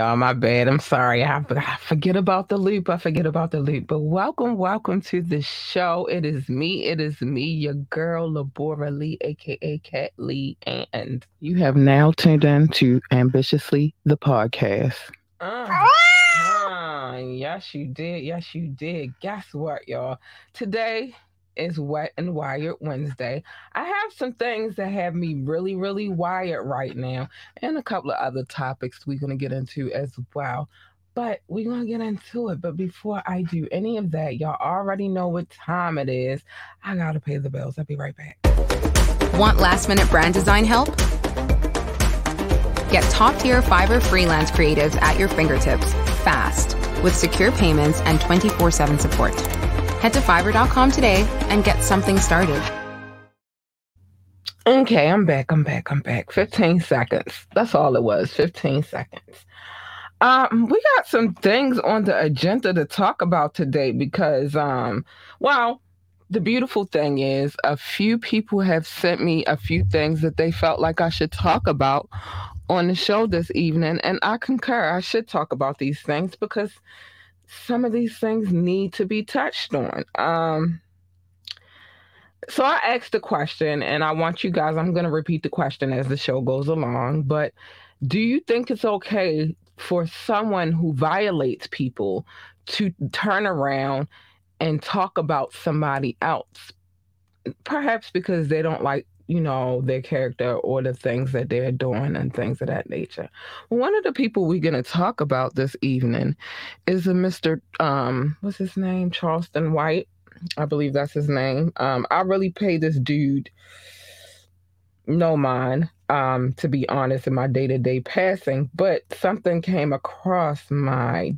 Y'all. My bad. I'm sorry. I, I forget about the loop. I forget about the loop. But welcome, welcome to the show. It is me. It is me, your girl, Labora Lee, aka Cat Lee, and you have now tuned in to Ambitiously the podcast. Uh, uh, yes, you did. Yes, you did. Guess what, y'all? Today is Wet and Wired Wednesday. I have some things that have me really, really wired right now, and a couple of other topics we're going to get into as well. But we're going to get into it. But before I do any of that, y'all already know what time it is. I got to pay the bills. I'll be right back. Want last minute brand design help? Get top tier Fiverr freelance creatives at your fingertips fast with secure payments and 24 7 support. Head to fiverr.com today and get something started. Okay, I'm back. I'm back. I'm back. 15 seconds. That's all it was. 15 seconds. Um, we got some things on the agenda to talk about today because um, well, the beautiful thing is a few people have sent me a few things that they felt like I should talk about on the show this evening, and I concur. I should talk about these things because some of these things need to be touched on. Um, so I asked the question, and I want you guys, I'm going to repeat the question as the show goes along, but do you think it's okay for someone who violates people to turn around and talk about somebody else? Perhaps because they don't like you know, their character or the things that they're doing and things of that nature. One of the people we're going to talk about this evening is a Mr. Um, what's his name? Charleston White. I believe that's his name. Um, I really pay this dude no mind, um, to be honest, in my day to day passing, but something came across my,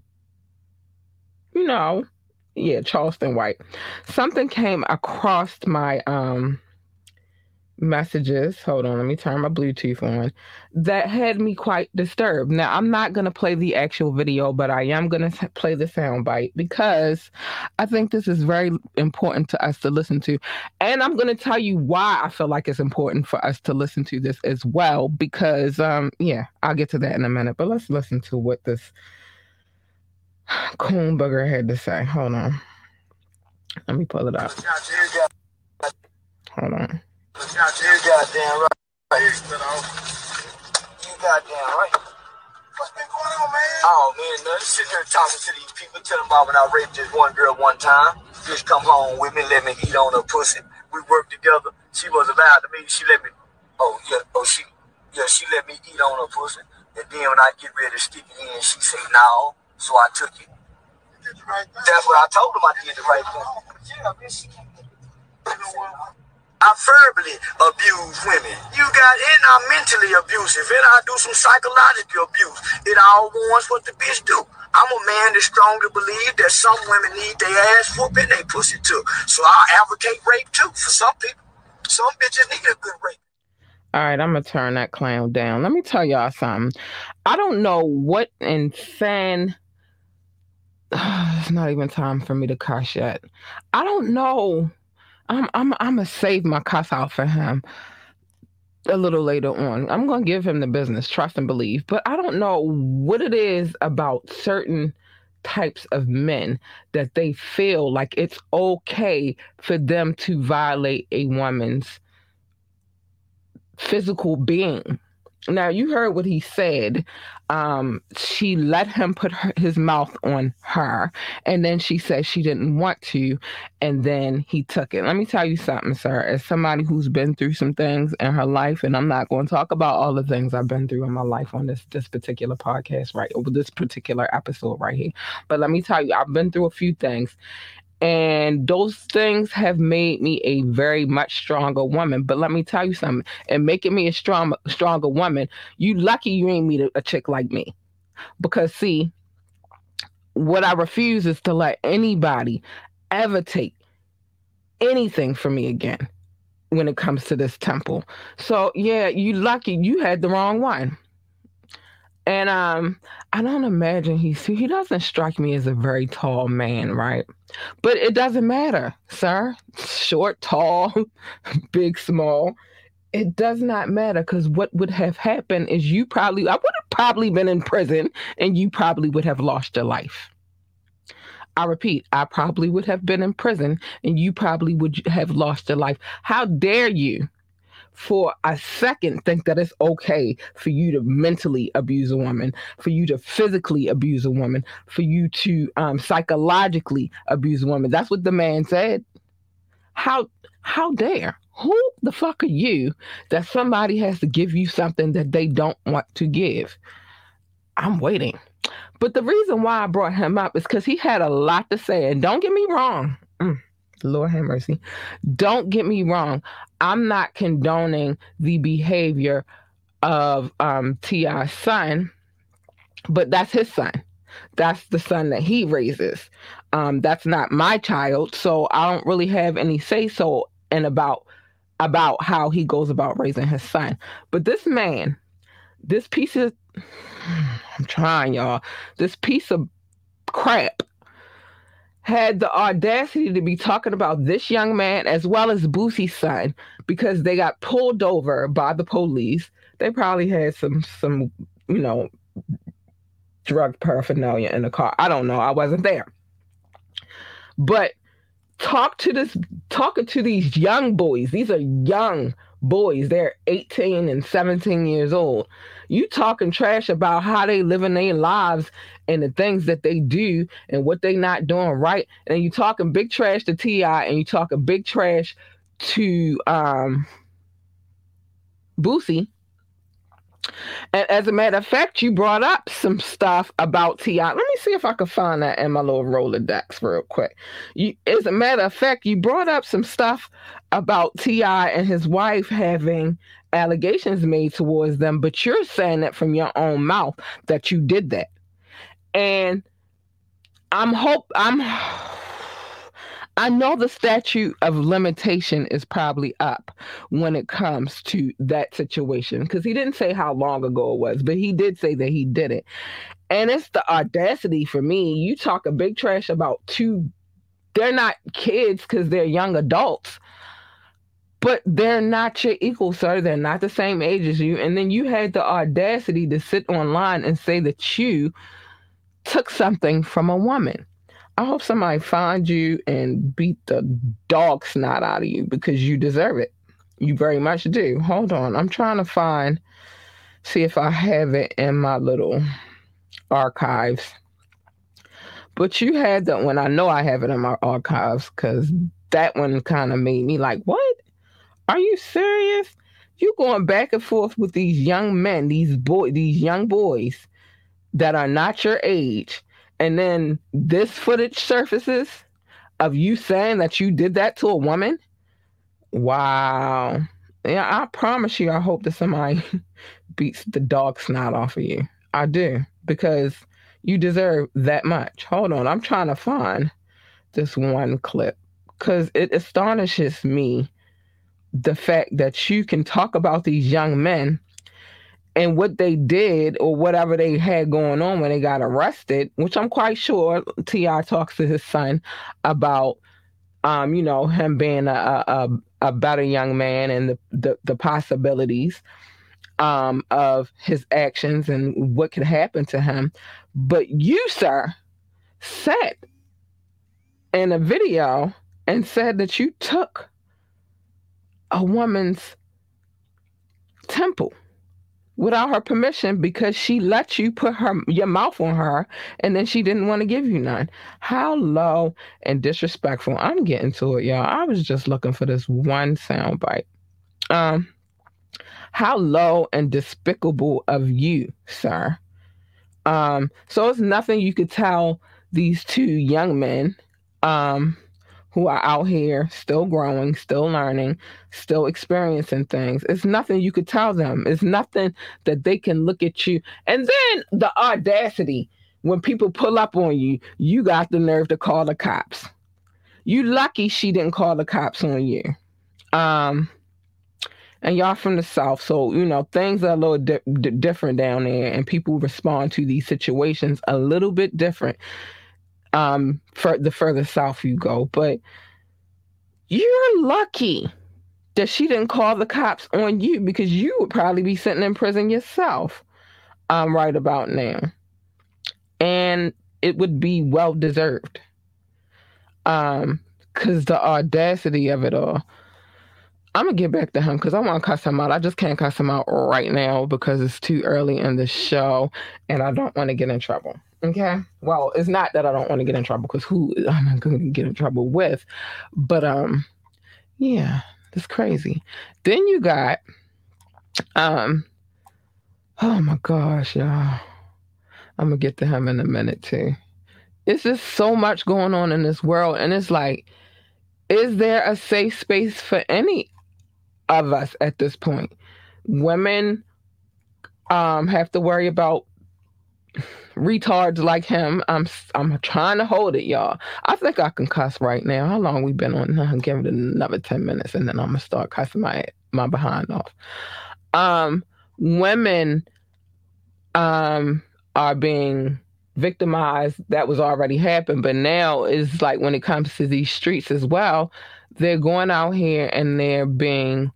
you know, yeah, Charleston White. Something came across my um messages. Hold on, let me turn my Bluetooth on. That had me quite disturbed. Now, I'm not going to play the actual video, but I am going to play the sound bite because I think this is very important to us to listen to. And I'm going to tell you why I feel like it's important for us to listen to this as well because, um, yeah, I'll get to that in a minute. But let's listen to what this coon bugger had to say. Hold on. Let me pull it up. Hold on. You goddamn right. You goddamn right. What's been going on, man? Oh man, nothing. Sitting here talking to these people, telling them about when I raped this one girl one time. Just come home with me, let me eat on her pussy. We worked together. She was allowed to me. She let me. Oh yeah. Oh she. Yeah, she let me eat on her pussy. And then when I get ready to stick it in, she say no. So I took it. You did the right thing. That's what I told him. I did the right thing. Yeah, bitch. You know what? I verbally abuse women. You got, and I'm mentally abusive, and I do some psychological abuse. It all wants what the bitch do. I'm a man that strongly believe that some women need their ass whooping, they pussy too. So I advocate rape too for some people. Some bitches need a good rape. All right, I'm gonna turn that clown down. Let me tell y'all something. I don't know what insane. it's not even time for me to curse yet. I don't know I'm I'm I'm gonna save my cuss out for him a little later on. I'm gonna give him the business, trust and believe. But I don't know what it is about certain types of men that they feel like it's okay for them to violate a woman's physical being now you heard what he said. Um, she let him put her, his mouth on her, and then she said she didn't want to, and then he took it. Let me tell you something, sir. As somebody who's been through some things in her life, and I'm not going to talk about all the things I've been through in my life on this this particular podcast, right, over this particular episode right here. But let me tell you, I've been through a few things, and those things have made me a very much stronger woman. But let me tell you something, and making me a strong, stronger woman, you lucky you ain't meet a, a chick like me. Because see, what I refuse is to let anybody ever take anything from me again when it comes to this temple. So yeah, you lucky you had the wrong one. And um, I don't imagine he's he doesn't strike me as a very tall man, right? But it doesn't matter, sir. Short, tall, big, small. it does not matter because what would have happened is you probably I would have probably been in prison and you probably would have lost your life. I repeat, I probably would have been in prison and you probably would have lost your life. How dare you for a second think that it's okay for you to mentally abuse a woman, for you to physically abuse a woman, for you to um, psychologically abuse a woman. That's what the man said. How how dare? Who the fuck are you that somebody has to give you something that they don't want to give? I'm waiting. But the reason why I brought him up is because he had a lot to say. And don't get me wrong. Mm, Lord have mercy. Don't get me wrong. I'm not condoning the behavior of um, T.I.'s son, but that's his son. That's the son that he raises. Um, that's not my child, so I don't really have any say so and about about how he goes about raising his son. But this man, this piece of I'm trying, y'all. This piece of crap had the audacity to be talking about this young man as well as Boosie's son because they got pulled over by the police. They probably had some some, you know, drug paraphernalia in the car. I don't know. I wasn't there. But talk to this talking to these young boys. These are young boys. They're 18 and 17 years old. You talking trash about how they living their lives and the things that they do and what they not doing right. And you talking big trash to T.I. and you talking big trash to um Boosie and as a matter of fact, you brought up some stuff about T.I. Let me see if I can find that in my little Rolodex real quick. You, as a matter of fact, you brought up some stuff about T.I. and his wife having allegations made towards them, but you're saying that from your own mouth that you did that. And I'm hope I'm I know the statute of limitation is probably up when it comes to that situation because he didn't say how long ago it was, but he did say that he did it. And it's the audacity for me. You talk a big trash about two, they're not kids because they're young adults, but they're not your equal, sir. They're not the same age as you. And then you had the audacity to sit online and say that you took something from a woman. I hope somebody finds you and beat the dog snot out of you because you deserve it. You very much do. Hold on. I'm trying to find, see if I have it in my little archives. But you had that one. I know I have it in my archives because that one kind of made me like, what? Are you serious? You going back and forth with these young men, these boy, these young boys that are not your age and then this footage surfaces of you saying that you did that to a woman. Wow. Yeah, I promise you, I hope that somebody beats the dog snot off of you. I do, because you deserve that much. Hold on, I'm trying to find this one clip because it astonishes me the fact that you can talk about these young men and what they did or whatever they had going on when they got arrested, which I'm quite sure T.I. talks to his son about, um, you know, him being a, a, a better young man and the, the, the possibilities um, of his actions and what could happen to him. But you, sir, said in a video and said that you took a woman's temple without her permission because she let you put her your mouth on her and then she didn't want to give you none. How low and disrespectful. I'm getting to it, y'all. I was just looking for this one sound bite. Um how low and despicable of you, sir. Um, so it's nothing you could tell these two young men. Um, who are out here still growing, still learning, still experiencing things. It's nothing you could tell them. It's nothing that they can look at you. And then the audacity when people pull up on you, you got the nerve to call the cops. You lucky she didn't call the cops on you. Um, and y'all from the south, so you know things are a little di- di- different down there, and people respond to these situations a little bit different um for the further south you go but you're lucky that she didn't call the cops on you because you would probably be sitting in prison yourself um, right about now. And it would be well deserved. Um, because the audacity of it all. I'm gonna get back to him because I want to cuss him out. I just can't cuss him out right now because it's too early in the show, and I don't want to get in trouble. Okay. Well, it's not that I don't want to get in trouble because who am I going to get in trouble with? But um, yeah, it's crazy. Then you got um, oh my gosh, y'all. I'm gonna get to him in a minute too. It's just so much going on in this world, and it's like, is there a safe space for any of us at this point? Women um have to worry about retards like him. I'm I'm trying to hold it, y'all. I think I can cuss right now. How long we been on? I'm giving it another ten minutes, and then I'm gonna start cussing my my behind off. Um, women, um, are being victimized. That was already happened, but now is like when it comes to these streets as well. They're going out here and they're being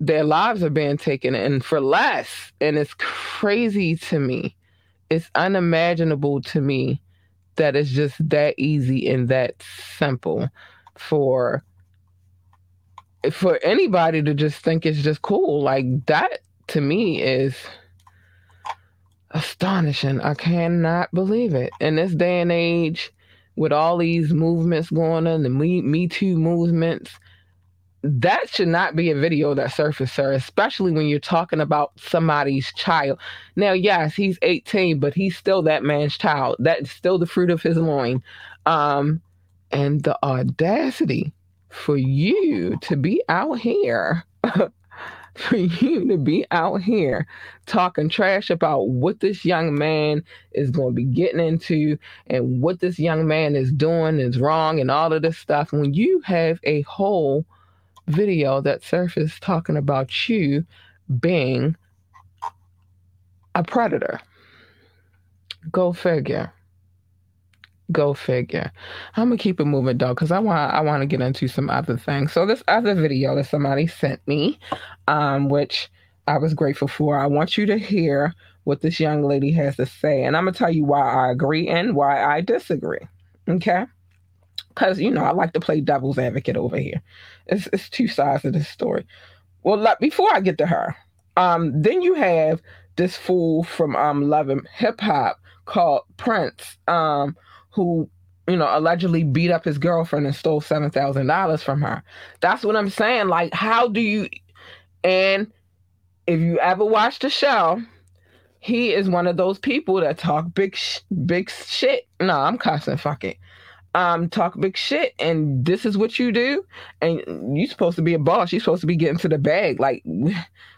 their lives are being taken and for less and it's crazy to me it's unimaginable to me that it's just that easy and that simple for for anybody to just think it's just cool. Like that to me is astonishing. I cannot believe it. In this day and age with all these movements going on the me, me too movements that should not be a video that surfaces, sir, especially when you're talking about somebody's child. Now, yes, he's 18, but he's still that man's child. That's still the fruit of his loin. Um, and the audacity for you to be out here, for you to be out here talking trash about what this young man is going to be getting into and what this young man is doing is wrong and all of this stuff, when you have a whole video that surfaced talking about you being a predator. Go figure. Go figure. I'm gonna keep it moving though, because I want I want to get into some other things. So this other video that somebody sent me, um, which I was grateful for. I want you to hear what this young lady has to say, and I'm gonna tell you why I agree and why I disagree. Okay because you know I like to play devil's advocate over here. It's it's two sides of this story. Well, like, before I get to her, um, then you have this fool from um love and hip hop called Prince, um, who you know allegedly beat up his girlfriend and stole seven thousand dollars from her. That's what I'm saying. Like, how do you? And if you ever watch the show, he is one of those people that talk big, sh- big shit. No, I'm cussing. Fuck it um, talk big shit, and this is what you do, and you're supposed to be a boss. You're supposed to be getting to the bag. Like,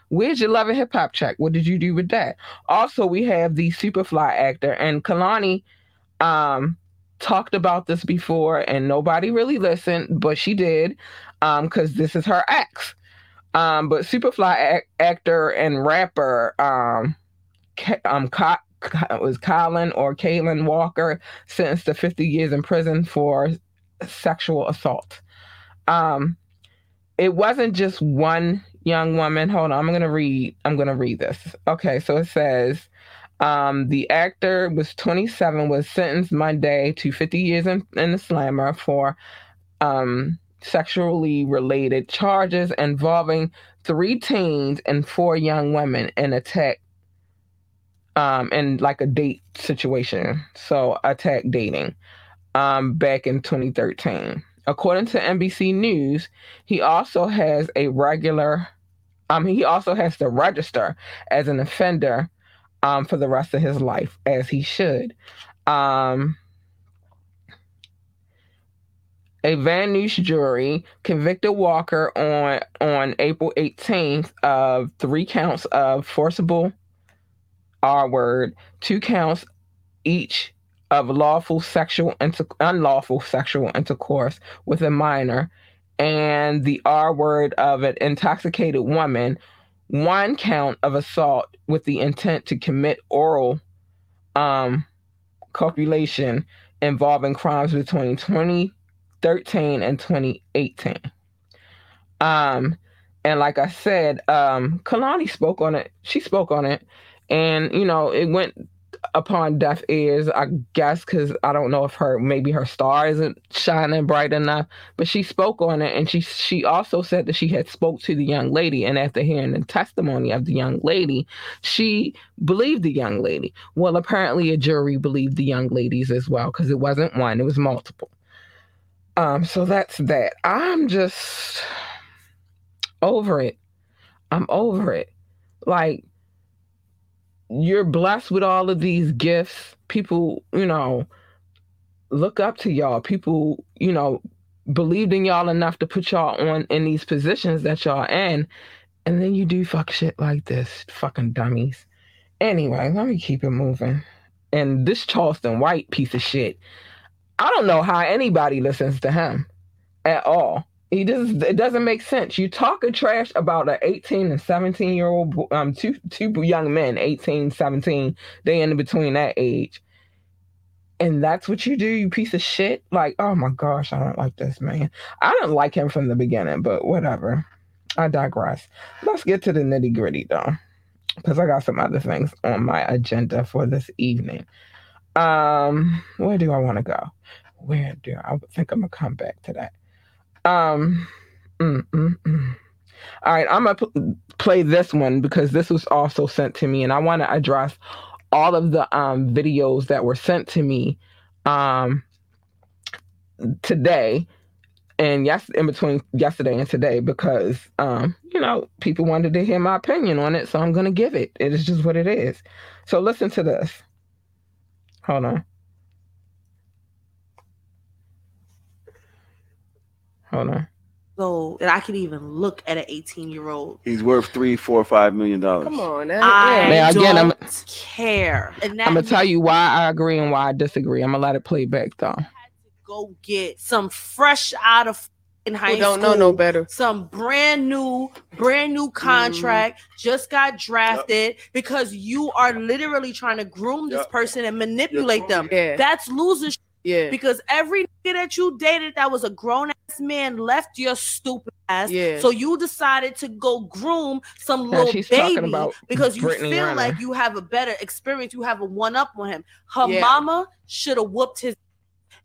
where's your love and hip hop check? What did you do with that? Also, we have the Superfly actor, and Kehlani um, talked about this before, and nobody really listened, but she did, Um, because um, this is her ex. Um, but Superfly actor and rapper um, um, was Colin or Kaylin Walker sentenced to 50 years in prison for sexual assault. Um, it wasn't just one young woman. Hold on, I'm gonna read. I'm gonna read this. Okay, so it says. Um, the actor was 27, was sentenced Monday to 50 years in, in the slammer for um, sexually related charges involving three teens and four young women in a attack um, in like a date situation. So attack dating um, back in 2013. According to NBC News, he also has a regular, um, he also has to register as an offender um, for the rest of his life, as he should. Um, a Van Nuys jury convicted Walker on on April 18th of three counts of forcible R word, two counts each of lawful sexual inter- unlawful sexual intercourse with a minor and the R word of an intoxicated woman, one count of assault with the intent to commit oral um, copulation involving crimes between 2013 and 2018. Um, and like I said, um, Kehlani spoke on it. She spoke on it, and you know, it went upon deaf ears, I guess, because I don't know if her maybe her star isn't shining bright enough. But she spoke on it, and she she also said that she had spoke to the young lady, and after hearing the testimony of the young lady, she believed the young lady. Well, apparently a jury believed the young ladies as well, because it wasn't one; it was multiple. Um, so that's that. I'm just over it. I'm over it. Like you're blessed with all of these gifts. People, you know, look up to y'all. People, you know, believed in y'all enough to put y'all on in these positions that y'all in. And then you do fuck shit like this. Fucking dummies. Anyway, let me keep it moving. And this Charleston White piece of shit, I don't know how anybody listens to him at all. He just it doesn't make sense. You talking trash about an 18 and 17 year old um two two young men, 18, 17, they in between that age. And that's what you do, you piece of shit. Like, oh my gosh, I don't like this man. I didn't like him from the beginning, but whatever. I digress. Let's get to the nitty gritty though, because I got some other things on my agenda for this evening. Um, where do I want to go? Where do I think I'm gonna come back to that? Um, mm, mm, mm. All right, I'm gonna pl- play this one because this was also sent to me, and I want to address all of the um, videos that were sent to me um, today and yes in between yesterday and today because um you know people wanted to hear my opinion on it so i'm gonna give it. It is just what it is. So listen to this. Hold on Oh, Hold on. So that I could even look at an 18 year old. He's worth three, four, five million dollars. Come on, now. I Now, again, don't I'm- care. And that I'm gonna tell you why I agree and why I disagree. I'm gonna let it play back though. had to go get some fresh out of in high Who don't school. know no better. Some brand new, brand new mm-hmm. contract just got drafted because you are literally trying to groom this person and manipulate them. Yeah, That's loser shit yeah, because every nigga that you dated that was a grown ass man left your stupid ass. Yeah. So you decided to go groom some Now little she's talking baby about because you Brittany feel Renner. like you have a better experience, you have a one up on him. Her Yeah. mama should have whooped his.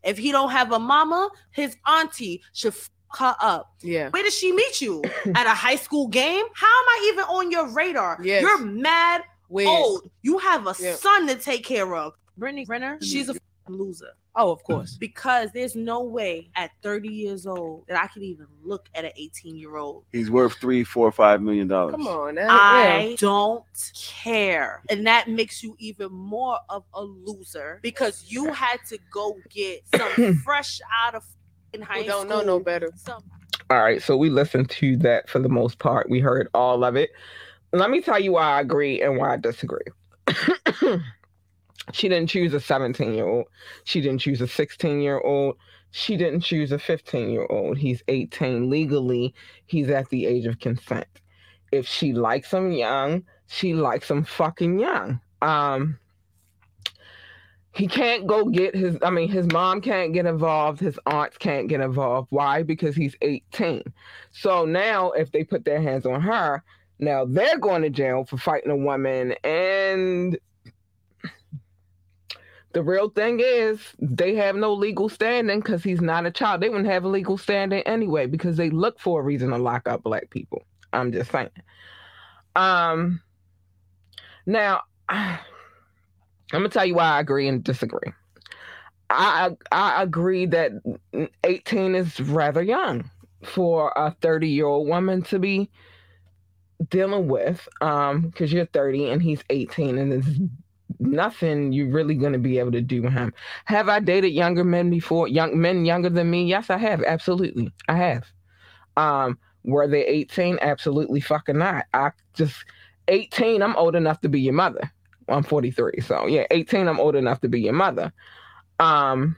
If he don't have a mama, his auntie should fuck her up. yeah. Where did she meet you? At a high school game? How am I even on your radar? Yes. You're mad Weird. old. You have a Yeah. son to take care of. Brittany Renner, she's a f***ing loser Oh, of course. because there's no way at 30 years old that I could even look at an 18 year old. He's worth three, four, five million dollars. Come on, now. I don't care. And that makes you even more of a loser because you had to go get some fresh out of in high Who don't school. know no better. Some All right, so we listened to that for the most part. We heard all of it. Let me tell you why I agree and why I disagree. she didn't choose a 17 year old. She didn't choose a 16 year old. She didn't choose a 15 year old. He's 18 legally. He's at the age of consent. If she likes him young, she likes him fucking young. Um, he can't go get his i mean his mom can't get involved his aunts can't get involved why because he's 18 so now if they put their hands on her now they're going to jail for fighting a woman and the real thing is they have no legal standing because he's not a child. They wouldn't have a legal standing anyway because they look for a reason to lock up black people. I'm just saying. Um now I'm gonna tell you why I agree and disagree. I I agree that 18 is rather young for a 30 year old woman to be dealing with, um, because you're 30 and he's 18, and there's nothing you're really gonna be able to do with him. Have I dated younger men before? Young men younger than me? Yes, I have. Absolutely, I have. Um, were they 18? Absolutely fucking not. I just 18. I'm old enough to be your mother. I'm 43. So yeah, 18, I'm old enough to be your mother. Um,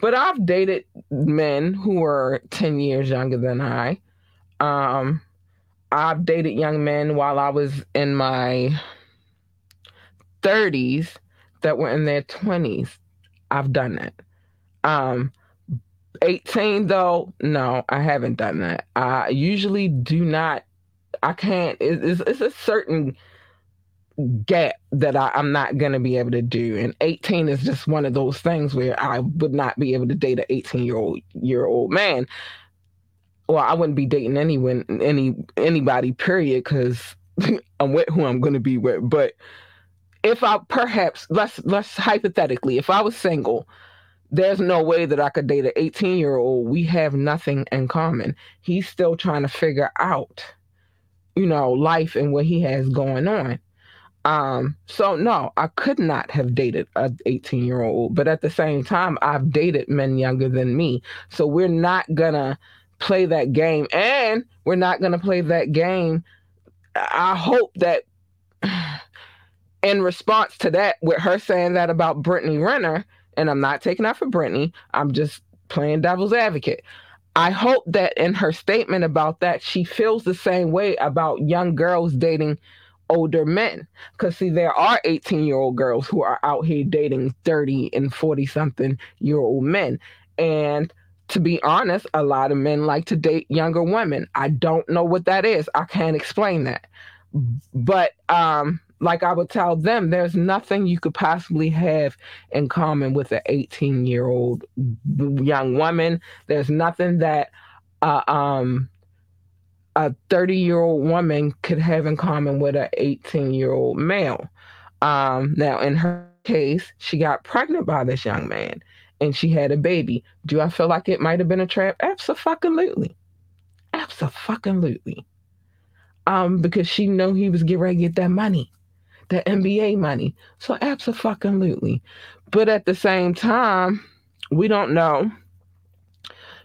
but I've dated men who were 10 years younger than I. Um, I've dated young men while I was in my 30s that were in their 20s. I've done that. Um, 18 though, no, I haven't done that. I usually do not. I can't. It's, it's a certain gap that I, I'm not gonna be able to do, and 18 is just one of those things where I would not be able to date an 18 year old year old man. Well, I wouldn't be dating anyone, any anybody, period, because I'm with who I'm gonna be with. But if I perhaps let's let's hypothetically, if I was single there's no way that I could date an 18 year old. We have nothing in common. He's still trying to figure out, you know, life and what he has going on. Um, so no, I could not have dated a 18 year old, but at the same time, I've dated men younger than me. So we're not gonna play that game, and we're not gonna play that game. I hope that in response to that, with her saying that about Brittany Renner, and I'm not taking that for Brittany. I'm just playing devil's advocate. I hope that in her statement about that, she feels the same way about young girls dating older men. Because, see, there are 18 year old girls who are out here dating 30 and 40 something year old men. And to be honest, a lot of men like to date younger women. I don't know what that is. I can't explain that. But, um, like I would tell them, there's nothing you could possibly have in common with an 18 year old young woman. There's nothing that uh, um, a 30 year old woman could have in common with an 18 year old male. Um, now, in her case, she got pregnant by this young man and she had a baby. Do I feel like it might have been a trap? Absolutely. Absolutely. Um, because she knew he was getting ready to get that money the NBA money. So absolutely. But at the same time, we don't know,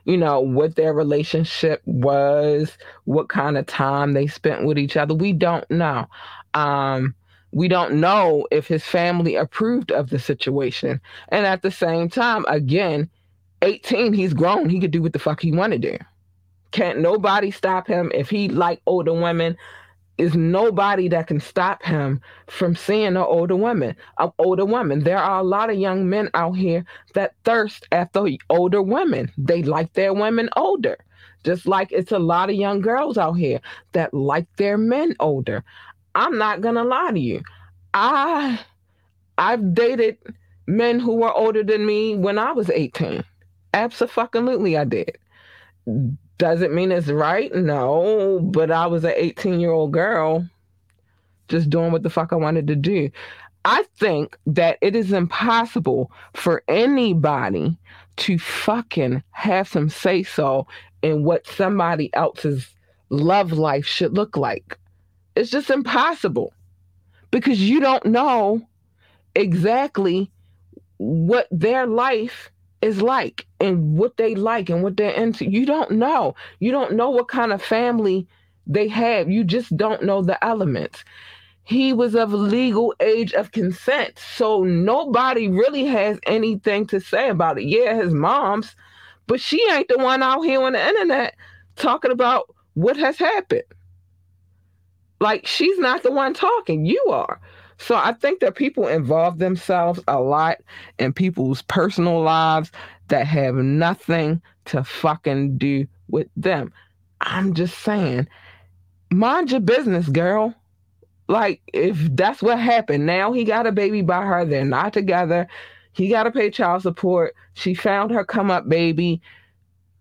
you know, what their relationship was, what kind of time they spent with each other. We don't know. Um, we don't know if his family approved of the situation. And at the same time, again, 18, he's grown. He could do what the fuck he want to do. Can't nobody stop him if he like older women is nobody that can stop him from seeing an older woman. An older woman. There are a lot of young men out here that thirst after older women. They like their women older. Just like it's a lot of young girls out here that like their men older. I'm not gonna lie to you. I I've dated men who were older than me when I was 18. Absolutely I did doesn't mean it's right. No, but I was an 18 year old girl just doing what the fuck I wanted to do. I think that it is impossible for anybody to fucking have some say so in what somebody else's love life should look like. It's just impossible because you don't know exactly what their life is like and what they like and what they're into. You don't know. You don't know what kind of family they have. You just don't know the elements. He was of legal age of consent. So nobody really has anything to say about it. Yeah, his mom's, but she ain't the one out here on the internet talking about what has happened. Like she's not the one talking. You are. So I think that people involve themselves a lot in people's personal lives that have nothing to fucking do with them. I'm just saying, mind your business, girl. Like, if that's what happened, now he got a baby by her, they're not together. He got to pay child support. She found her come up baby.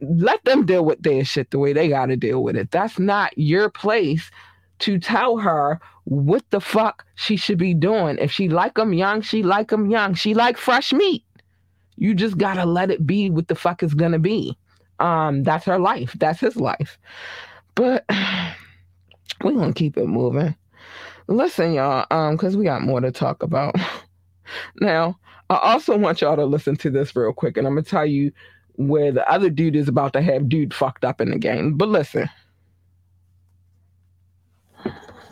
Let them deal with their shit the way they got to deal with it. That's not your place to tell her what the fuck she should be doing. If she like them young, she like them young. She like fresh meat. You just gotta let it be what the fuck is gonna be. Um, that's her life. That's his life. But we're gonna keep it moving. Listen, y'all, um, because we got more to talk about. now, I also want y'all to listen to this real quick, and I'm gonna tell you where the other dude is about to have dude fucked up in the game. But listen.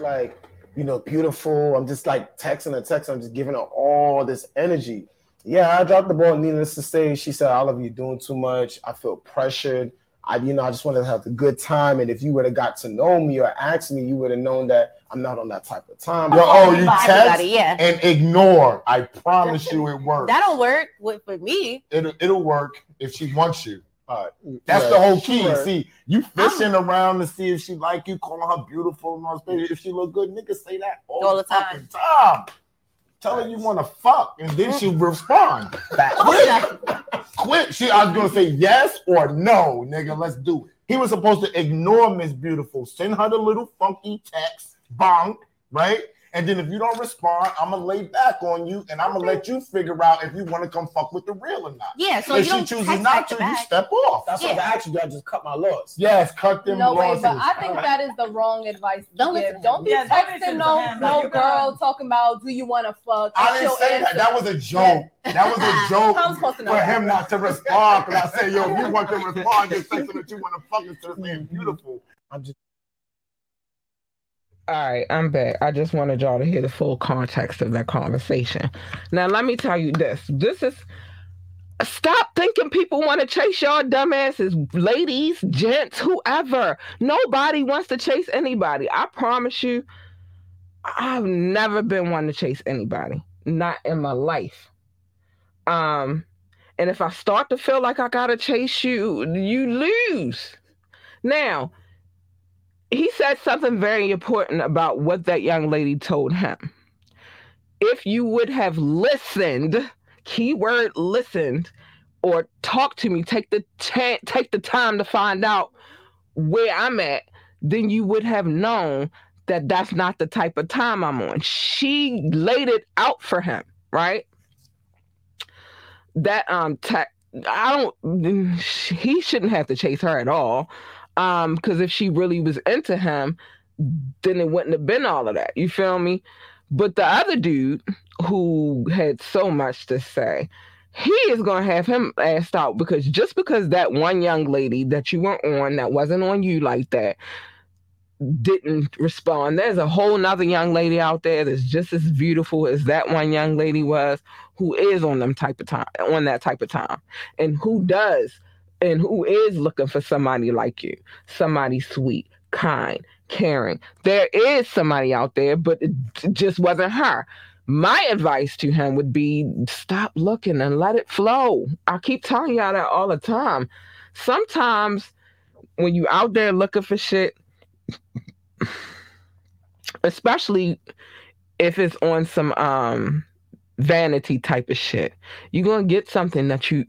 Like, you know, beautiful. I'm just like texting and texting. I'm just giving her all this energy. Yeah, I dropped the ball. Needless to say, she said, "I love you doing too much. I feel pressured. I, you know, I just wanted to have a good time. And if you would have got to know me or asked me, you would have known that I'm not on that type of time. Oh, you text yeah. and ignore. I promise you, it works. That'll work with, for me. It'll it'll work if she wants you. All right. Mm, That's Yeah, the whole key. sure. See, you fishing around to see if she like you, calling her beautiful and all this. baby. If she look good, niggas say that all, All the the time. time. Tell her you want to fuck, and then she mm. respond. Quit. Quit. She, I was gonna say yes or no, nigga. Let's do it. He was supposed to ignore Miss Beautiful, send her the little funky text, bonk, right? And then if you don't respond, I'm gonna lay back on you, and I'm gonna let you figure out if you want to come fuck with the real or not. Yeah, so if you she don't chooses text not back to, to you step off. That's what Yeah. I actually got just cut my losses. Yes, cut them No way, losses. but I think that is the wrong advice Don't listen give. Don't be Yeah, texting no no girl gonna- talking about do you want to fuck? I What's didn't say that. answer? That was a joke. That was a joke I'm know for that. him not to respond. Because I said, yo, if you want to respond, just say something that you want to fuck instead of saying beautiful. I'm just All right, I'm back. I just wanted y'all to hear the full context of that conversation. Now, let me tell you this. This is stop thinking people want to chase y'all dumbasses, ladies, gents, whoever. Nobody wants to chase anybody. I promise you, I've never been one to chase anybody. Not in my life. Um, and if I start to feel like I gotta chase you, you lose. Now, he said something very important about what that young lady told him. If you would have listened, keyword listened, or talked to me, take the ta- take the time to find out where I'm at, then you would have known that that's not the type of time I'm on. She laid it out for him, right? That um, I don't. He shouldn't have to chase her at all um because if she really was into him then it wouldn't have been all of that you feel me? But the other dude who had so much to say he is to have him asked out because just because that one young lady that you were on that wasn't on you like that didn't respond. There's a whole nother young lady out there that's just as beautiful as that one young lady was who is on them type of time on that type of time. And who does and who is looking for somebody like you, somebody sweet, kind, caring. There is somebody out there, but it just wasn't her. My advice to him would be stop looking and let it flow. I keep telling y'all that all the time. Sometimes when you out there looking for shit, especially if it's on some um vanity type of shit, you're gonna get something that you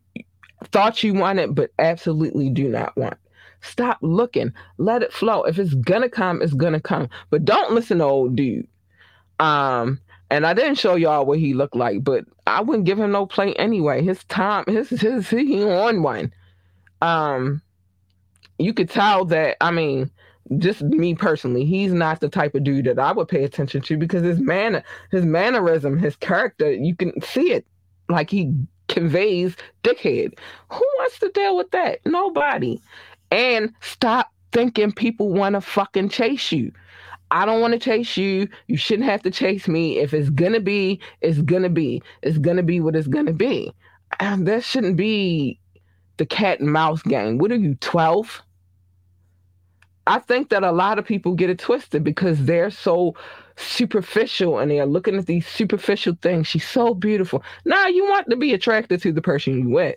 thought you wanted but absolutely do not want. Stop looking. Let it flow. If it's gonna come, it's gonna come. But don't listen to old dude. Um, and I didn't show y'all what he looked like, but I wouldn't give him no play anyway. His time, his his he on one. Um, you could tell that. I mean, just me personally, he's not the type of dude that I would pay attention to because his manner, his mannerism, his character, you can see it. Like he conveys dickhead. Who wants to deal with that? Nobody. And stop thinking people want to fucking chase you. I don't want to chase you. You shouldn't have to chase me. If it's gonna be, it's gonna be. It's gonna be what it's gonna be. And that shouldn't be the cat and mouse game. What are you, 12? I think that a lot of people get it twisted because they're so superficial and they're looking at these superficial things. She's so beautiful. Now you want to be attracted to the person you with.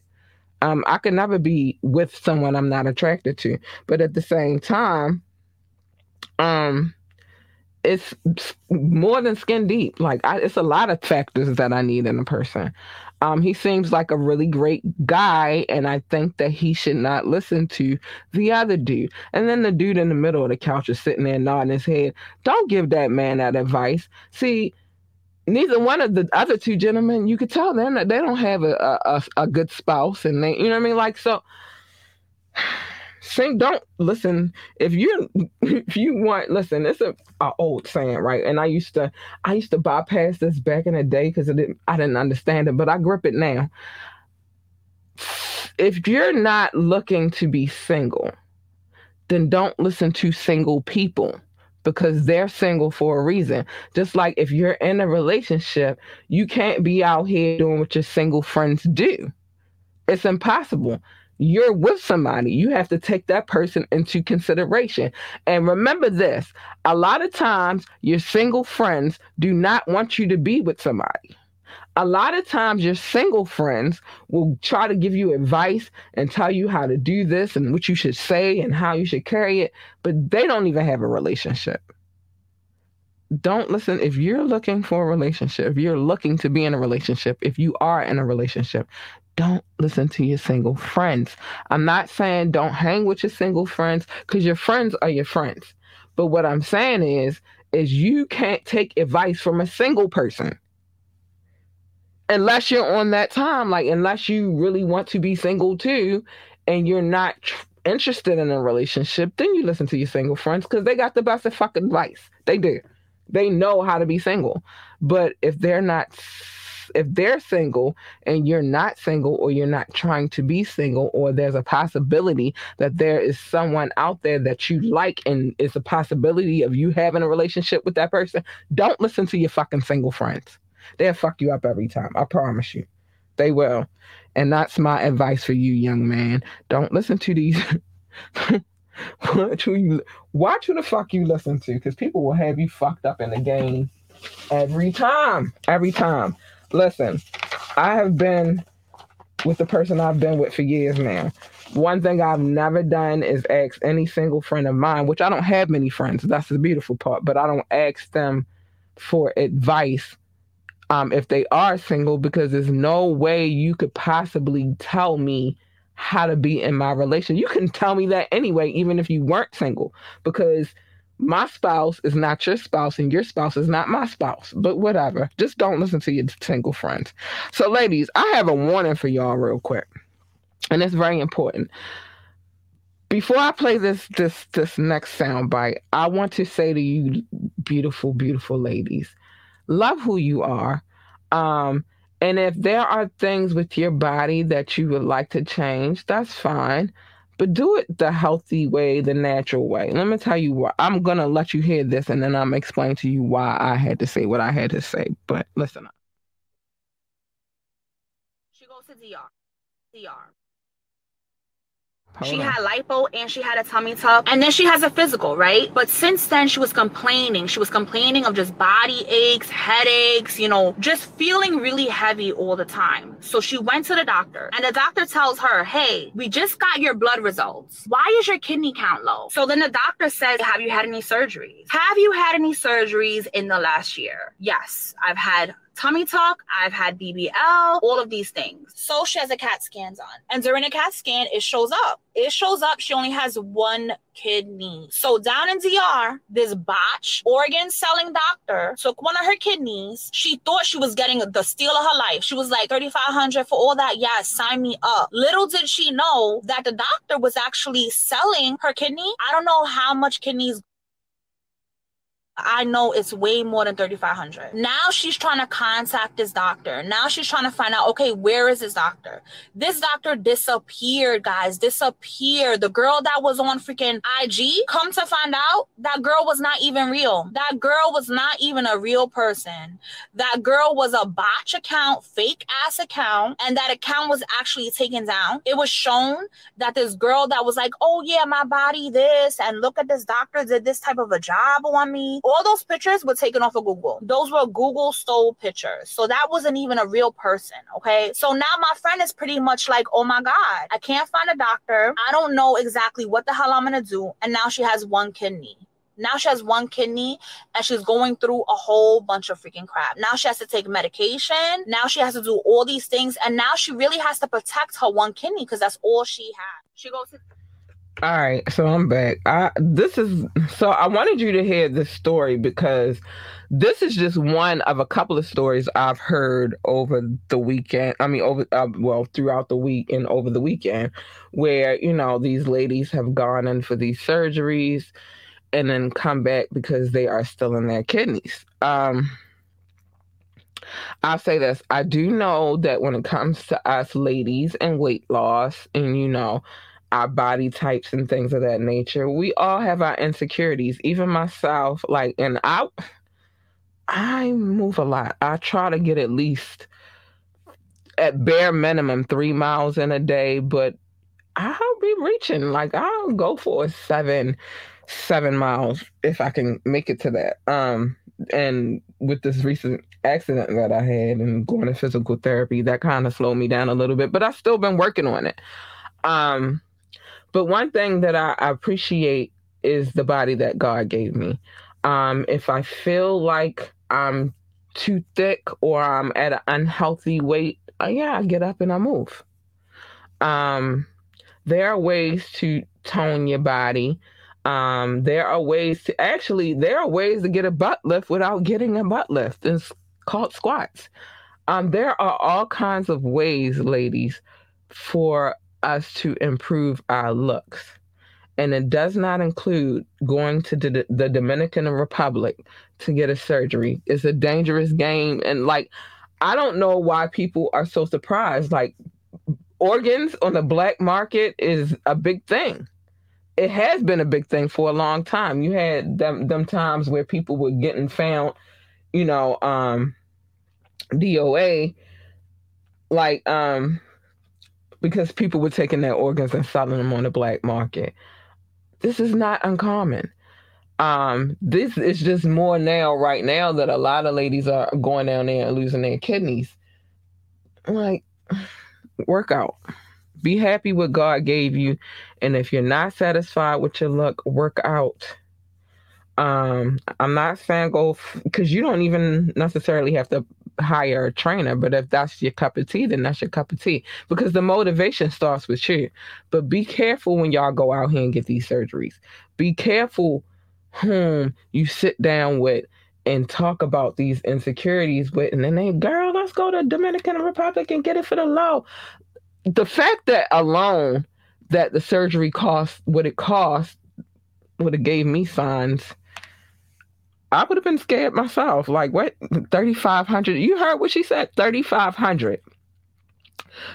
Um, I could never be with someone I'm not attracted to, but at the same time, um, it's more than skin deep. Like I, it's a lot of factors that I need in a person. Um, he seems like a really great guy, and I think that he should not listen to the other dude. And then the dude in the middle of the couch is sitting there nodding his head. Don't give that man that advice. See, neither one of the other two gentlemen, you could tell them that they don't have a a, a, good spouse, and they, you know what I mean. Like so, sing. Don't listen. If you if you want, listen. It's a, a old saying, right? And I used to I used to bypass this back in the day because didn't I didn't understand it, but I grip it now. If you're not looking to be single, then don't listen to single people because they're single for a reason. Just like if you're in a relationship, you can't be out here doing what your single friends do. It's impossible. You're with somebody. You have to take that person into consideration. And remember this a lot of times, your single friends do not want you to be with somebody. A lot of times, your single friends will try to give you advice and tell you how to do this and what you should say and how you should carry it, but they don't even have a relationship. Don't listen. If you're looking for a relationship, if you're looking to be in a relationship, if you are in a relationship, don't listen to your single friends. I'm not saying don't hang with your single friends because your friends are your friends. But what I'm saying is, is you can't take advice from a single person unless you're on that time. Like unless you really want to be single too, and you're not tr- interested in a relationship, then you listen to your single friends because they got the best of fucking advice. They do. They know how to be single. But if they're not if they're single and you're not single or you're not trying to be single or there's a possibility that there is someone out there that you like and it's a possibility of you having a relationship with that person don't listen to your fucking single friends. They'll fuck you up every time i promise you. They will. And that's my advice for you young man. Don't listen to these watch who you watch who the fuck you listen to because people will have you fucked up in the game every time every time listen, I have been with the person I've been with for years now. One thing I've never done is ask any single friend of mine, which I don't have many friends. That's the beautiful part, but I don't ask them for advice um, if they are single because there's no way you could possibly tell me how to be in my relation. You can tell me that anyway, even if you weren't single, because my spouse is not your spouse and your spouse is not my spouse. But whatever. Just don't listen to your single friends. So, ladies, I have a warning for y'all real quick. And it's very important. Before I play this this this next sound bite, I want to say to you, beautiful, beautiful ladies, love who you are. Um, and if there are things with your body that you would like to change, that's fine but do it the healthy way, the natural way. Let me tell you what I'm gonna let you hear this and then I'm explain to you why I had to say what I had to say. But listen up. She goes to DR. DR. Hold she on. had lipo and she had a tummy tuck and then she has a physical right? But since then she was complaining. She was complaining of just body aches headaches you know just feeling really heavy all the time. So she went to the doctor and the doctor tells her hey we just got your blood results. Why is your kidney count low? So then the doctor says have you had any surgeries? Have you had any surgeries in the last year? Yes i've had tummy tuck, I've had BBL, all of these things. So she has a CAT scans on. And during a CAT scan, it shows up. It shows up she only has one kidney. So down in DR, this botch organ selling doctor took one of her kidneys. She thought she was getting the steal of her life. She was like 3500 for all that. Yes, sign me up. Little did she know that the doctor was actually selling her kidney. I don't know how much kidneys I know it's way more than 3500. Now she's trying to contact this doctor. Now she's trying to find out, okay, where is this doctor? This doctor disappeared, guys. Disappeared. The girl that was on freaking IG, come to find out, that girl was not even real. That girl was not even a real person. That girl was a botch account, fake ass account, and that account was actually taken down. It was shown that this girl that was like, oh yeah, my body this, and look at this doctor did this type of a job on me all those pictures were taken off of Google. Those were Google stole pictures. So that wasn't even a real person. Okay. So now my friend is pretty much like, oh my God, I can't find a doctor. I don't know exactly what the hell I'm going to do. And now she has one kidney. Now she has one kidney and she's going through a whole bunch of freaking crap. Now she has to take medication. Now she has to do all these things. And now she really has to protect her one kidney because that's all she has. She goes to All right, so I'm back. I this is so I wanted you to hear this story because this is just one of a couple of stories I've heard over the weekend. I mean, over uh, well throughout the week and over the weekend, where you know these ladies have gone in for these surgeries and then come back because they are still in their kidneys. Um, I'll say this: I do know that when it comes to us ladies and weight loss, and you know our body types and things of that nature. We all have our insecurities, even myself. Like, and I, I move a lot. I try to get at least, at bare minimum, three miles in a day, but I'll be reaching. Like, I'll go for seven, seven miles if I can make it to that. Um, and with this recent accident that I had and going to physical therapy, that kind of slowed me down a little bit. But I've still been working on it. Um, but one thing that I, appreciate is the body that God gave me. Um, if I feel like I'm too thick or I'm at an unhealthy weight, uh, yeah, I get up and I move. Um, there are ways to tone your body. Um, there are ways to actually there are ways to get a butt lift without getting a butt lift. It's called squats. Um, there are all kinds of ways, ladies, for us to improve our looks. And it does not include going to the, the Dominican Republic to get a surgery. It's a dangerous game. And like, I don't know why people are so surprised. Like, organs on the black market is a big thing. It has been a big thing for a long time. You had them them times where people were getting found, you know, um DOA like um because people were taking their organs and selling them on the black market. This is not uncommon. Um, this is just more now, right now, that a lot of ladies are going down there and losing their kidneys. Like, work out. Be happy what God gave you. And if you're not satisfied with your look, work out. Um, I'm not saying go because you don't even necessarily have to hire a trainer, but if that's your cup of tea, then that's your cup of tea because the motivation starts with you. But be careful when y'all go out here and get these surgeries. Be careful whom you sit down with and talk about these insecurities with, and then they, girl, let's go to Dominican Republic and get it for the low. The fact that alone that the surgery cost what it cost would have gave me signs. I would have been scared myself. Like what, thirty five hundred? You heard what she said, thirty five hundred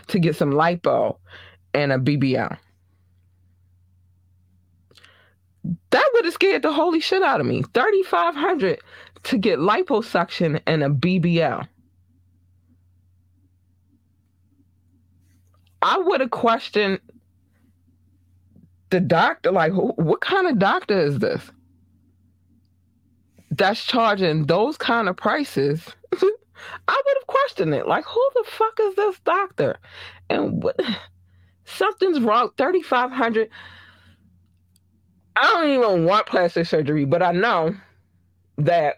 to get some lipo and a BBL. That would have scared the holy shit out of me. Thirty five hundred to get liposuction and a BBL. I would have questioned the doctor, like, what kind of doctor is this? That's charging those kind of prices. I would have questioned it. Like, who the fuck is this doctor? And what something's wrong. 3500 I don't even want plastic surgery, but I know that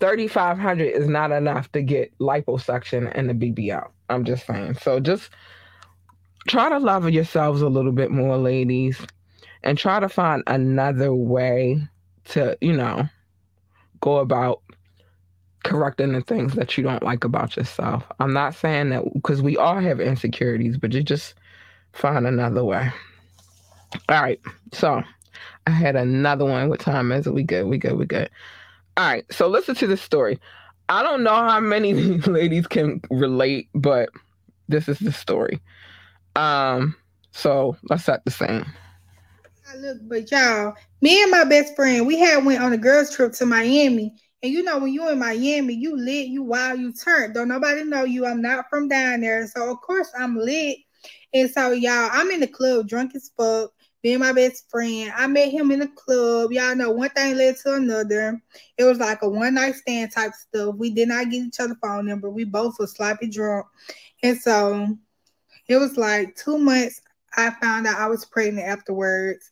3500 is not enough to get liposuction and the BBL. I'm just saying. So just try to love yourselves a little bit more, ladies, and try to find another way to, you know, go about correcting the things that you don't like about yourself. I'm not saying that because we all have insecurities, but you just find another way. All right. So I had another one. What time is it? We good. We good. We good. All right. So listen to this story. I don't know how many ladies can relate, but this is the story. Um, so let's set the scene. Look, but y'all, me and my best friend, we had went on a girls trip to Miami. And you know, when you in Miami, you lit, you wild, you turn. Don't nobody know you. I'm not from down there. So of course I'm lit. And so y'all, I'm in the club drunk as fuck. Being my best friend. I met him in the club. Y'all know one thing led to another. It was like a one night stand type stuff. We did not get each other phone number. We both were sloppy drunk. And so it was like two months. I found out I was pregnant afterwards.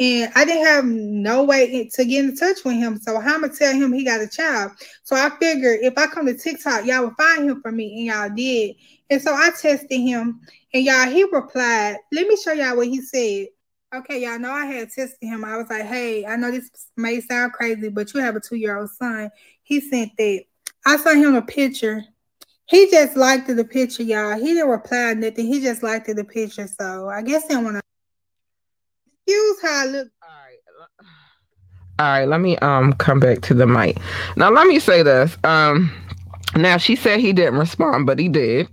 And I didn't have no way to get in touch with him. So how am I tell him he got a child? So I figured if I come to TikTok, y'all will find him for me, and y'all did. And so I tested him, and y'all he replied. Let me show y'all what he said. Okay, y'all know I had tested him. I was like, hey, I know this may sound crazy, but you have a two-year-old son. He sent that. I sent him a picture he just liked the picture, y'all. He didn't reply nothing. He just liked the picture. So I guess he want to excuse how I look. All right. All right, let me um come back to the mic. Now let me say this. Um now she said he didn't respond, but he did.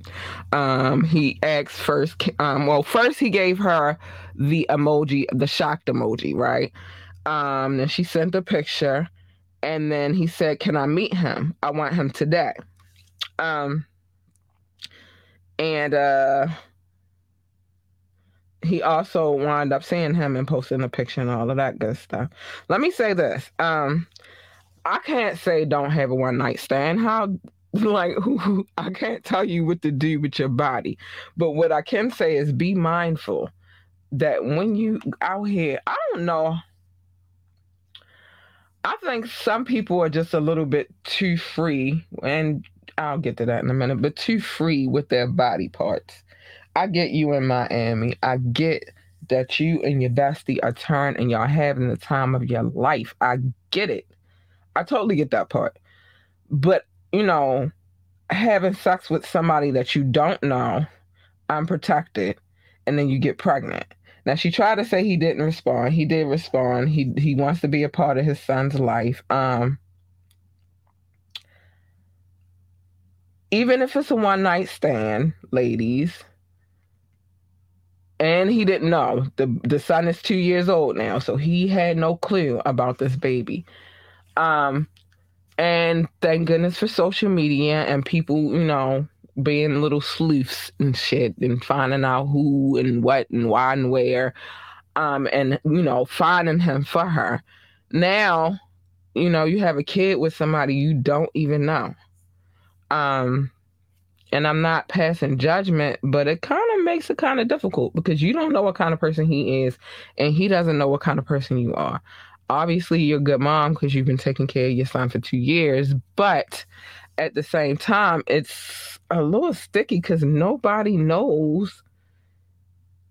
Um he asked first um well first he gave her the emoji, the shocked emoji, right? Um then she sent a picture and then he said, "Can I meet him? I want him today." Um, and uh, he also wound up seeing him and posting a picture and all of that good stuff. Let me say this. Um, I can't say don't have a one night stand. How like I can't tell you what to do with your body. But what I can say is be mindful that when you out here, I don't know. I think some people are just a little bit too free, and I'll get to that in a minute, but too free with their body parts. I get you in Miami. I get that you and your bestie are turned and y'all having the time of your life. I get it. I totally get that part. But, you know, having sex with somebody that you don't know, unprotected, and then you get pregnant. Now she tried to say he didn't respond. He did respond. He he wants to be a part of his son's life. Um even if it's a one night stand, ladies, and he didn't know. The the son is 2 years old now, so he had no clue about this baby. Um and thank goodness for social media and people, you know, being little sleuths and shit and finding out who and what and why and where. Um, and you know, finding him for her. Now, you know, you have a kid with somebody you don't even know. Um, and I'm not passing judgment, but it kind of makes it kind of difficult because you don't know what kind of person he is, and he doesn't know what kind of person you are obviously you're a good mom because you've been taking care of your son for two years, but at the same time, it's a little sticky because nobody knows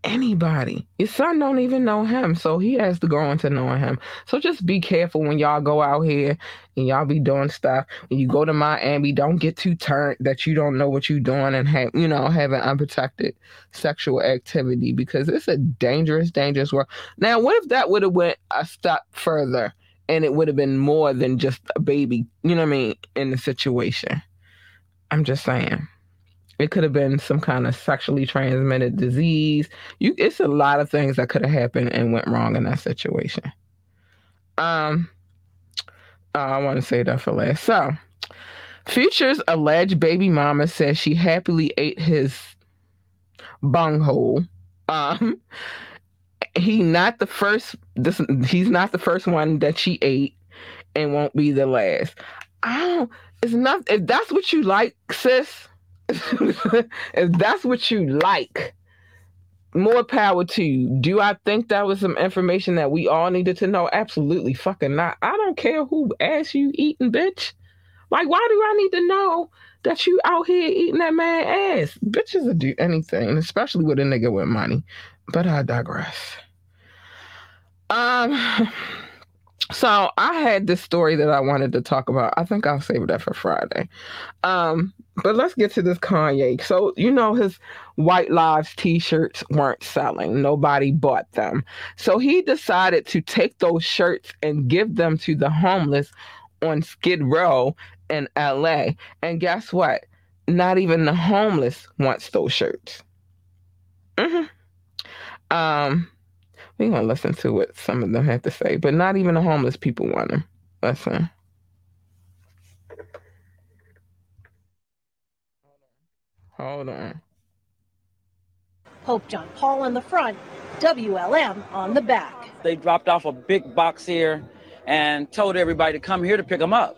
anybody. Your son don't even know him, so he has to go into knowing him. So just be careful when y'all go out here and y'all be doing stuff. When you go to Miami, don't get too turned that you don't know what you're doing and have you know having unprotected sexual activity because it's a dangerous, dangerous world. Now, what if that would have went a step further and it would have been more than just a baby? You know what I mean in the situation. I'm just saying. It could have been some kind of sexually transmitted disease. You, it's a lot of things that could have happened and went wrong in that situation. Um, uh, I want to say that for last. So, Future's alleged baby mama says she happily ate his bunghole. Um, he not the first. This he's not the first one that she ate, and won't be the last. I don't. It's not. If that's what you like, sis if that's what you like, more power to you. Do I think that was some information that we all needed to know? Absolutely fucking not. I don't care who ass you eating, bitch. Like, why do I need to know that you out here eating that man ass? Bitches will do anything, especially with a nigga with money. But I digress. Um so I had this story that I wanted to talk about. I think I'll save that for Friday. Um, but let's get to this Kanye. So you know his White Lives t-shirts weren't selling. Nobody bought them. So he decided to take those shirts and give them to the homeless on Skid Row in LA. And guess what? Not even the homeless wants those shirts. Mm-hmm. Um we're gonna listen to what some of them have to say, but not even the homeless people want them. Listen. Hold on. Pope John Paul on the front, WLM on the back. They dropped off a big box here and told everybody to come here to pick them up.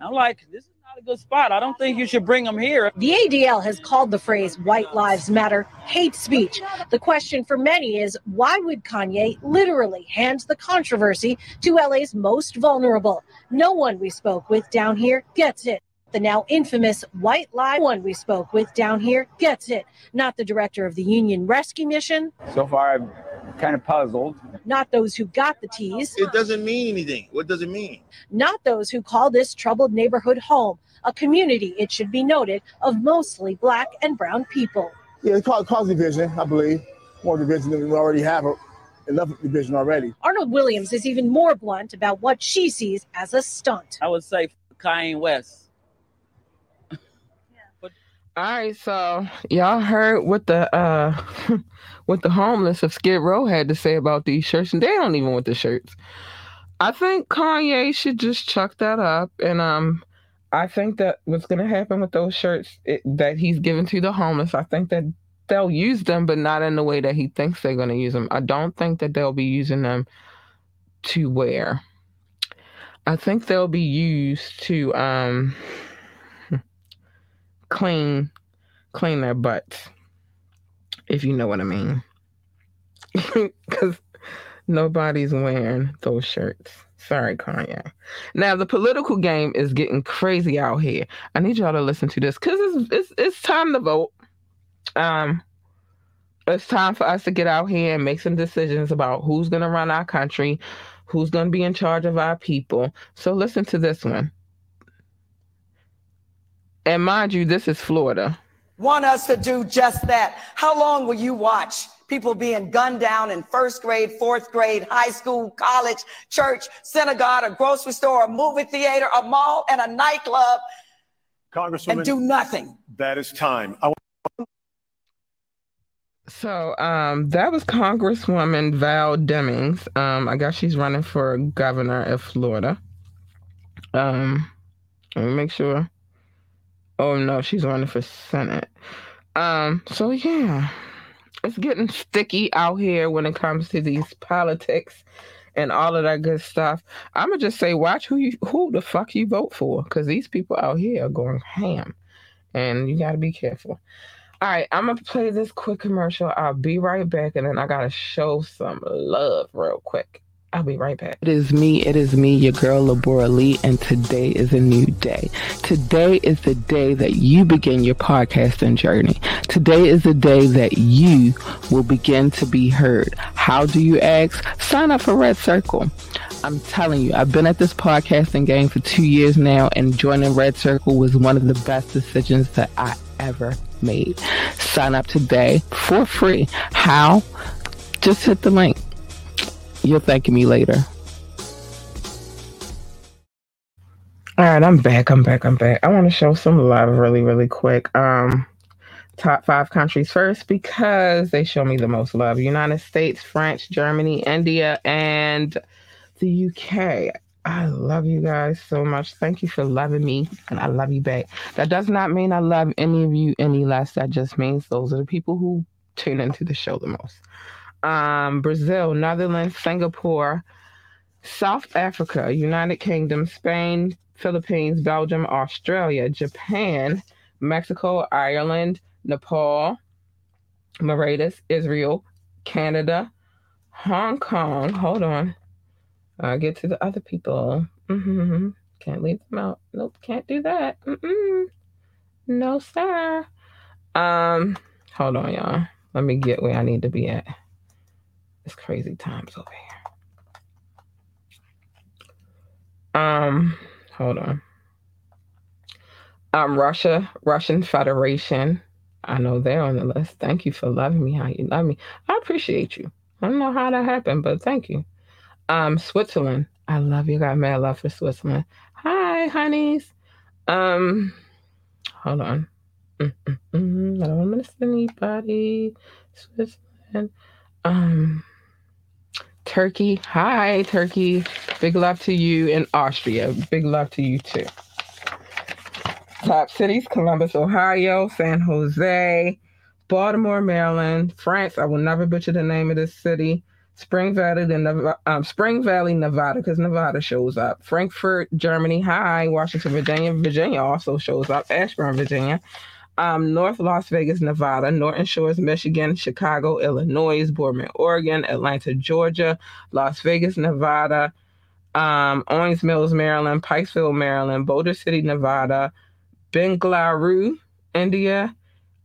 I'm like, this is not a good spot. I don't think you should bring them here. The ADL has called the phrase White Lives Matter hate speech. The question for many is why would Kanye literally hand the controversy to LA's most vulnerable? No one we spoke with down here gets it. The now infamous White Lie one we spoke with down here gets it. Not the director of the Union Rescue Mission, So far, I'm kind of puzzled. not those who got the tease, It doesn't mean anything. What does it mean? not those who call this troubled neighborhood home, a community, it should be noted, of mostly black and brown people. Yeah, it caused, caused division, I believe. More division than we already have. Enough division already. Arnold Williams is even more blunt about what she sees as a stunt. I would say Kanye West. All right, so y'all heard what the uh what the homeless of Skid Row had to say about these shirts, and they don't even want the shirts. I think Kanye should just chuck that up, and um, I think that what's gonna happen with those shirts it, that he's giving to the homeless, I think that they'll use them, but not in the way that he thinks they're gonna use them. I don't think that they'll be using them to wear. I think they'll be used to um clean clean their butts, if you know what I mean. Because nobody's wearing those shirts. Sorry, Kanye. Now the political game is getting crazy out here. I need y'all to listen to this because it's, it's it's time to vote. Um, it's time for us to get out here and make some decisions about who's gonna run our country, who's gonna be in charge of our people. So listen to this one. And mind you, this is Florida. Want us to do just that. How long will you watch people being gunned down in first grade, fourth grade, high school, college, church, synagogue, a grocery store, a movie theater, a mall, and a nightclub Congresswoman, and do nothing? that is time. I So um, that was Congresswoman Val Demings. Um, I guess she's running for governor of Florida. Um, let me make sure. Oh no, she's running for Senate. Um, so yeah, it's getting sticky out here when it comes to these politics and all of that good stuff. I'm gonna just say, watch who you who the fuck you vote for, because these people out here are going ham, and you got to be careful. All right, I'm gonna play this quick commercial. I'll be right back, and then I gotta show some love real quick. I'll be right back. It is me, it is me, your girl Labora Lee, and today is a new day. Today is the day that you begin your podcasting journey. Today is the day that you will begin to be heard. How do you ask? Sign up for Red Circle. I'm telling you, I've been at this podcasting game for two years now, and joining Red Circle was one of the best decisions that I ever made. Sign up today for free. How? Just hit the link. You'll thank me later. All right, I'm back. I'm back. I'm back. I want to show some love really, really quick. Um, top five countries first because they show me the most love: United States, France, Germany, India, and the UK. I love you guys so much. Thank you for loving me, and I love you back. That does not mean I love any of you any less. That just means those are the people who tune into the show the most. Um, Brazil, Netherlands, Singapore, South Africa, United Kingdom, Spain, Philippines, Belgium, Australia, Japan, Mexico, Ireland, Nepal, Mauritius, Israel, Canada, Hong Kong. Hold on. I'll get to the other people. Mm-hmm. Can't leave them out. Nope, can't do that. Mm-mm. No, sir. Um, hold on, y'all. Let me get where I need to be at. It's crazy times over here. Um, hold on. Um, Russia, Russian Federation. I know they're on the list. Thank you for loving me how you love me. I appreciate you. I don't know how that happened, but thank you. Um, Switzerland. I love you. Got mad love for Switzerland. Hi, honeys. Um, hold on. Mm-mm-mm. I don't want to miss anybody. Switzerland. Um, Turkey. Hi, Turkey. Big love to you. in Austria. Big love to you too. Top cities Columbus, Ohio, San Jose, Baltimore, Maryland, France. I will never butcher the name of this city. Spring Valley, Nevada, um, Spring Valley, Nevada, because Nevada shows up. Frankfurt, Germany. Hi, Washington, Virginia. Virginia also shows up. Ashburn, Virginia. Um, North Las Vegas, Nevada. Norton Shores, Michigan. Chicago, Illinois. Boardman, Oregon. Atlanta, Georgia. Las Vegas, Nevada. Um, Owings Mills, Maryland. Pikesville, Maryland. Boulder City, Nevada. Bengaluru, India,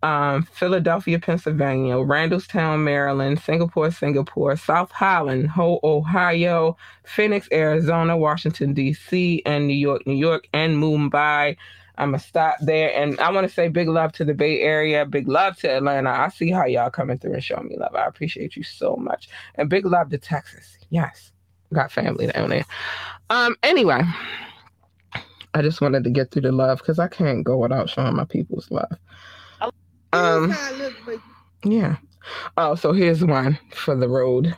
um, Philadelphia, Pennsylvania, Randallstown, Maryland, Singapore, Singapore, South Holland, Ho, Ohio, Phoenix, Arizona, Washington, D.C., and New York, New York, and Mumbai. I'm to stop there. And I want to say big love to the Bay Area, big love to Atlanta. I see how y'all coming through and showing me love. I appreciate you so much. And big love to Texas. Yes, got family down there. Um, anyway. I just wanted to get through the love because I can't go without showing my people's love. Um, yeah. Oh, so here's one for the road.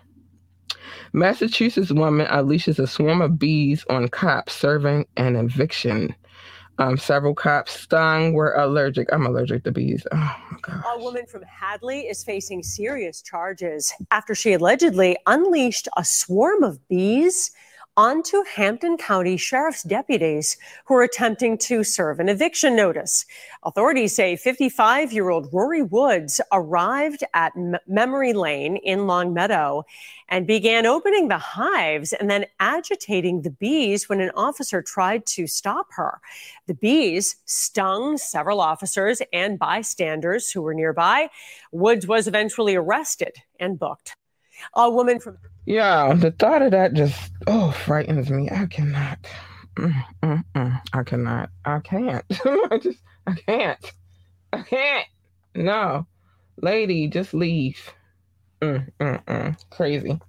Massachusetts woman unleashes a swarm of bees on cops serving an eviction. Um, several cops stung were allergic. I'm allergic to bees. Oh my god. A woman from Hadley is facing serious charges after she allegedly unleashed a swarm of bees on to Hampden County Sheriff's deputies who are attempting to serve an eviction notice. Authorities say 55 year old Rorie Woods arrived at M- Memory Lane in Longmeadow and began opening the hives and then agitating the bees when an officer tried to stop her. The bees stung several officers and bystanders who were nearby. Woods was eventually arrested and booked. A woman from Yeah, the thought of that just oh frightens me. I cannot. Mm, mm, mm. I cannot. I can't. I just I can't. I can't. No, lady, just leave. Mm, mm, mm. Crazy.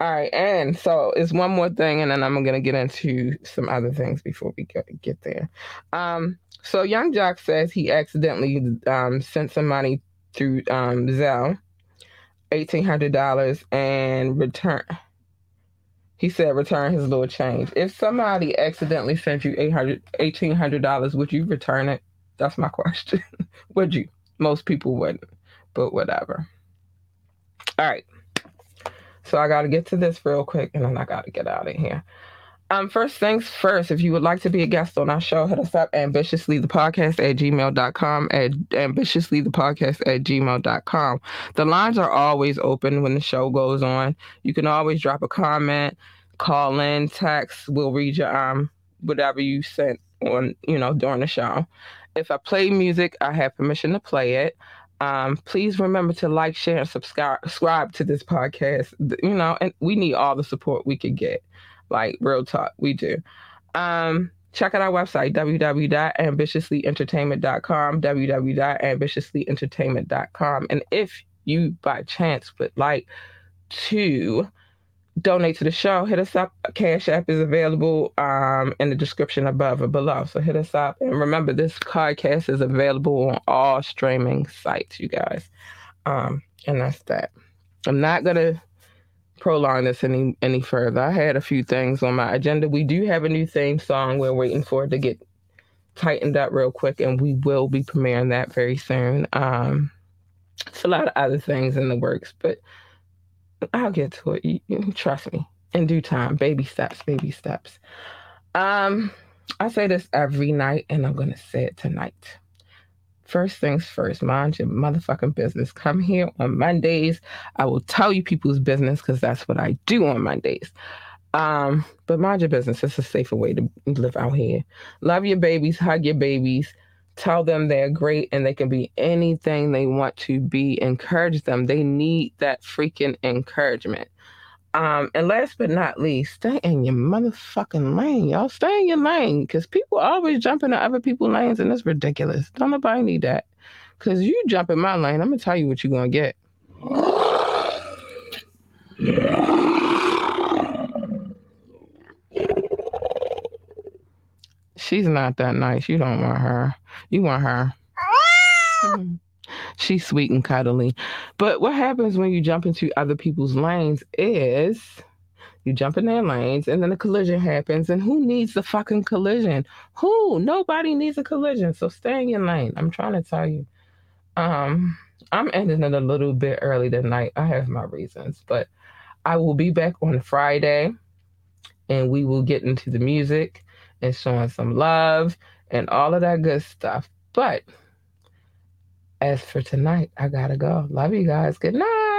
All right, and so it's one more thing, and then I'm gonna get into some other things before we get there. Um, so Yung Joc says he accidentally um sent some money through um Zelle eighteen hundred dollars and return. He said return his little change. If somebody accidentally sent you eight hundred eighteen hundred dollars, would you return it? That's my question. would you? Most people wouldn't, but whatever. All right. So I got to get to this real quick, and then I got to get out of here. Um, first things first, if you would like to be a guest on our show, hit us up ambitiously the podcast at gmail.com at ambitiously the podcast at gmail.com. The lines are always open when the show goes on. You can always drop a comment, call in, text. We'll read your um whatever you sent on, you know, during the show. If I play music, I have permission to play it. Um, please remember to like, share, and subscribe subscribe to this podcast. You know, and we need all the support we could get. Like real talk, we do. Um, check out our website, www.ambitiouslyentertainment.com, www.ambitiouslyentertainment.com. And if you by chance would like to donate to the show, hit us up. Cash App is available um, in the description above or below. So hit us up. And remember, this podcast is available on all streaming sites, you guys. Um, and that's that. I'm not to prolong this any any further. I had a few things on my agenda. We do have a new theme song. We're waiting for it to get tightened up real quick, and we will be premiering that very soon. Um, it's a lot of other things in the works, but I'll get to it. You, you, trust me. In due time, baby steps, baby steps. Um, I say this every night, and I'm gonna say it tonight. First things first, mind your motherfucking business. Come here on Mondays. I will tell you people's business because that's what I do on Mondays. Um, but mind your business. It's a safer way to live out here. Love your babies, hug your babies, tell them they're great and they can be anything they want to be. Encourage them. They need that freaking encouragement. Um, and last but not least, stay in your motherfucking lane, y'all. Stay in your lane because people always jump into other people's lanes and it's ridiculous. Don't nobody need that. Because you jump in my lane, I'm to tell you what you're to get. She's not that nice. You don't want her. You want her. She's sweet and cuddly. But what happens when you jump into other people's lanes is you jump in their lanes and then a collision happens. And who needs the fucking collision? Who? Nobody needs a collision. So stay in your lane. I'm trying to tell you. Um, I'm ending it a little bit early tonight. I have my reasons, but I will be back on Friday and we will get into the music and showing some love and all of that good stuff. But as for tonight, I gotta go. Love you guys. Good night.